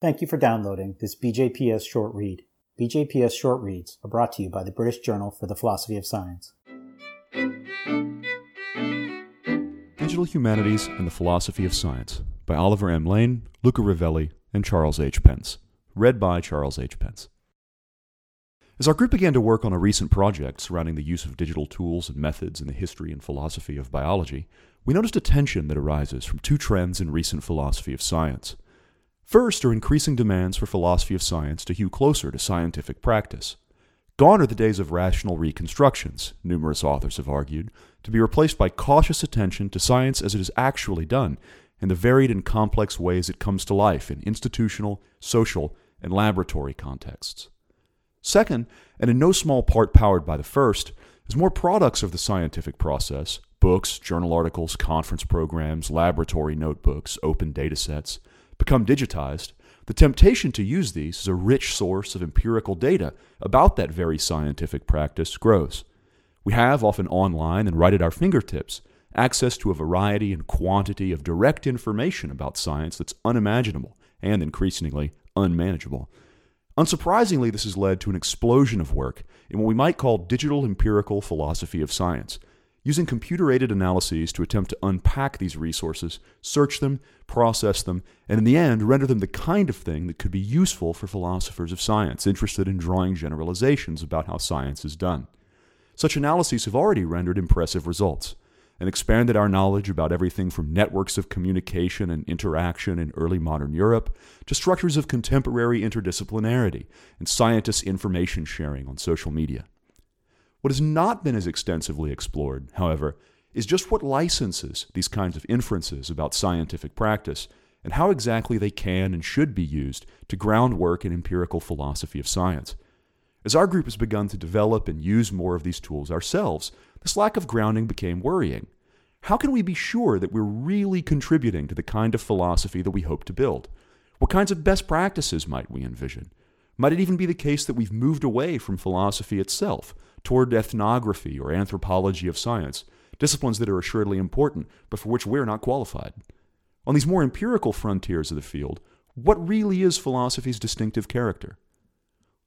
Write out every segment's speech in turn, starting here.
Thank you for downloading this BJPS short read. BJPS short reads are brought to you by the British Journal for the Philosophy of Science. Digital Humanities and the Philosophy of Science by Oliver M. Lean, Luca Rivelli, and Charles H. Pence. Read by Charles H. Pence. As our group began to work on a recent project surrounding the use of digital tools and methods in the history and philosophy of biology, we noticed a tension that arises from two trends in recent philosophy of science. First are increasing demands for philosophy of science to hew closer to scientific practice. Gone are the days of rational reconstructions, numerous authors have argued, to be replaced by cautious attention to science as it is actually done, and the varied and complex ways it comes to life in institutional, social, and laboratory contexts. Second, and in no small part powered by the first, as more products of the scientific process books, journal articles, conference programs, laboratory notebooks, open datasets become digitized, the temptation to use these as a rich source of empirical data about that very scientific practice grows. We have, often online and right at our fingertips, access to a variety and quantity of direct information about science that's unimaginable and increasingly unmanageable. Unsurprisingly, this has led to an explosion of work in what we might call digital empirical philosophy of science, using computer aided analyses to attempt to unpack these resources, search them, process them, and in the end, render them the kind of thing that could be useful for philosophers of science interested in drawing generalizations about how science is done. Such analyses have already rendered impressive results and expanded our knowledge about everything from networks of communication and interaction in early modern Europe to structures of contemporary interdisciplinarity and scientists' information sharing on social media. What has not been as extensively explored, however, is just what licenses these kinds of inferences about scientific practice and how exactly they can and should be used to ground work in empirical philosophy of science. As our group has begun to develop and use more of these tools ourselves, this lack of grounding became worrying. How can we be sure that we're really contributing to the kind of philosophy that we hope to build? What kinds of best practices might we envision? Might it even be the case that we've moved away from philosophy itself toward ethnography or anthropology of science, disciplines that are assuredly important, but for which we're not qualified. On these more empirical frontiers of the field, what really is philosophy's distinctive character?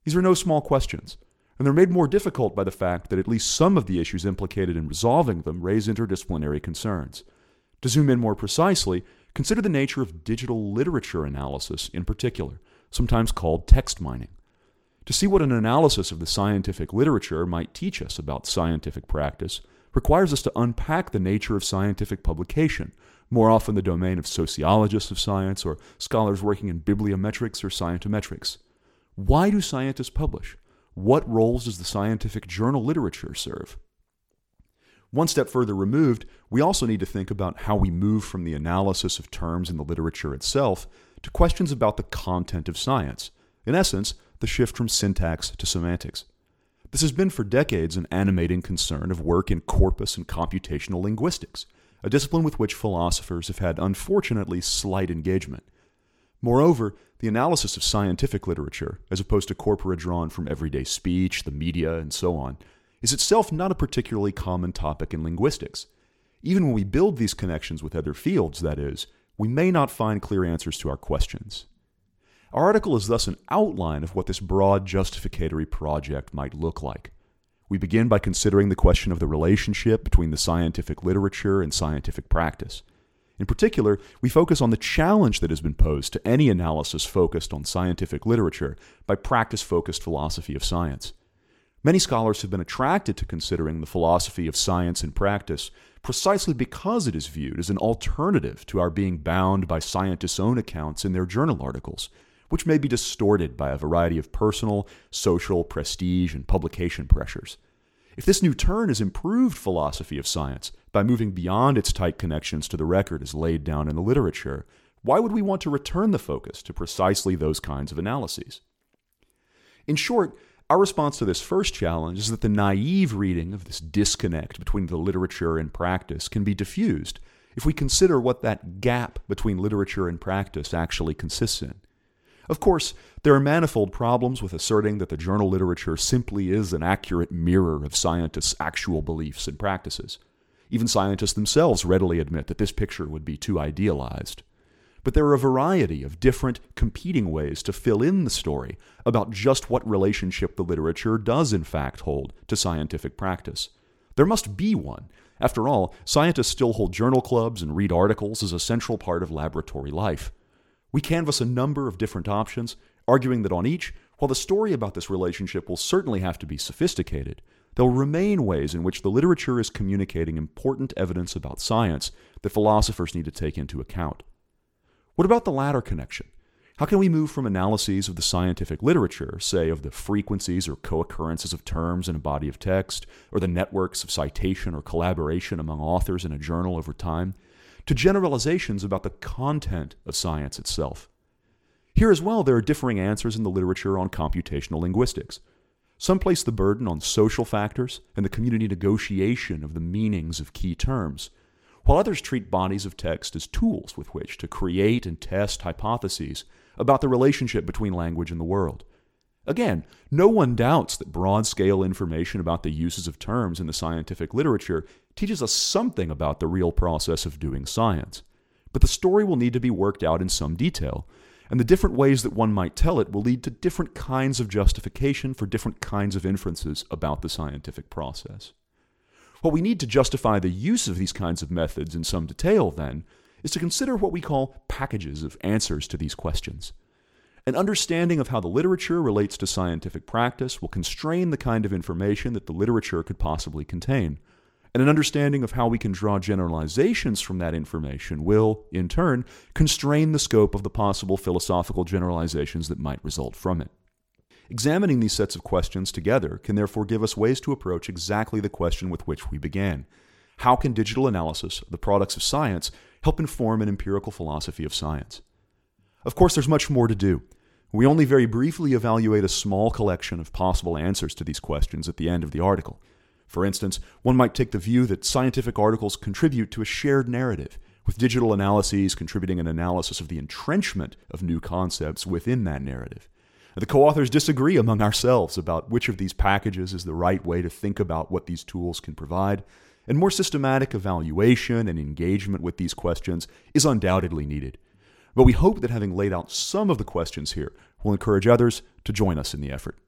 These are no small questions, and they're made more difficult by the fact that at least some of the issues implicated in resolving them raise interdisciplinary concerns. To zoom in more precisely, consider the nature of digital literature analysis in particular, sometimes called text mining. To see what an analysis of the scientific literature might teach us about scientific practice requires us to unpack the nature of scientific publication, more often the domain of sociologists of science or scholars working in bibliometrics or scientometrics. Why do scientists publish? What roles does the scientific journal literature serve? One step further removed, we also need to think about how we move from the analysis of terms in the literature itself to questions about the content of science. In essence, the shift from syntax to semantics. This has been for decades an animating concern of work in corpus and computational linguistics, a discipline with which philosophers have had unfortunately slight engagement. Moreover, the analysis of scientific literature, as opposed to corpora drawn from everyday speech, the media, and so on, is itself not a particularly common topic in linguistics. Even when we build these connections with other fields, that is, we may not find clear answers to our questions. Our article is thus an outline of what this broad justificatory project might look like. We begin by considering the question of the relationship between the scientific literature and scientific practice. In particular, we focus on the challenge that has been posed to any analysis focused on scientific literature by practice focused philosophy of science. Many scholars have been attracted to considering the philosophy of science in practice precisely because it is viewed as an alternative to our being bound by scientists' own accounts in their journal articles, which may be distorted by a variety of personal, social, prestige, and publication pressures. If this new turn has improved philosophy of science by moving beyond its tight connections to the record as laid down in the literature, why would we want to return the focus to precisely those kinds of analyses? In short, our response to this first challenge is that the naive reading of this disconnect between the literature and practice can be diffused if we consider what that gap between literature and practice actually consists in. Of course, there are manifold problems with asserting that the journal literature simply is an accurate mirror of scientists' actual beliefs and practices. Even scientists themselves readily admit that this picture would be too idealized. but there are a variety of different competing ways to fill in the story about just what relationship the literature does in fact hold to scientific practice. There must be one. After all, scientists still hold journal clubs and read articles as a central part of laboratory life. We canvass a number of different options, arguing that on each, while the story about this relationship will certainly have to be sophisticated, there will remain ways in which the literature is communicating important evidence about science that philosophers need to take into account. What about the latter connection? How can we move from analyses of the scientific literature, say of the frequencies or co occurrences of terms in a body of text, or the networks of citation or collaboration among authors in a journal over time, to generalizations about the content of science itself? Here as well, there are differing answers in the literature on computational linguistics. Some place the burden on social factors and the community negotiation of the meanings of key terms, while others treat bodies of text as tools with which to create and test hypotheses about the relationship between language and the world. Again, no one doubts that broad scale information about the uses of terms in the scientific literature teaches us something about the real process of doing science. But the story will need to be worked out in some detail, and the different ways that one might tell it will lead to different kinds of justification for different kinds of inferences about the scientific process. What we need to justify the use of these kinds of methods in some detail, then, is to consider what we call packages of answers to these questions. An understanding of how the literature relates to scientific practice will constrain the kind of information that the literature could possibly contain. And an understanding of how we can draw generalizations from that information will, in turn, constrain the scope of the possible philosophical generalizations that might result from it. Examining these sets of questions together can therefore give us ways to approach exactly the question with which we began. How can digital analysis the products of science help inform an empirical philosophy of science? Of course, there's much more to do. We only very briefly evaluate a small collection of possible answers to these questions at the end of the article. For instance, one might take the view that scientific articles contribute to a shared narrative, with digital analyses contributing an analysis of the entrenchment of new concepts within that narrative. The co authors disagree among ourselves about which of these packages is the right way to think about what these tools can provide, and more systematic evaluation and engagement with these questions is undoubtedly needed. But we hope that having laid out some of the questions here will encourage others to join us in the effort.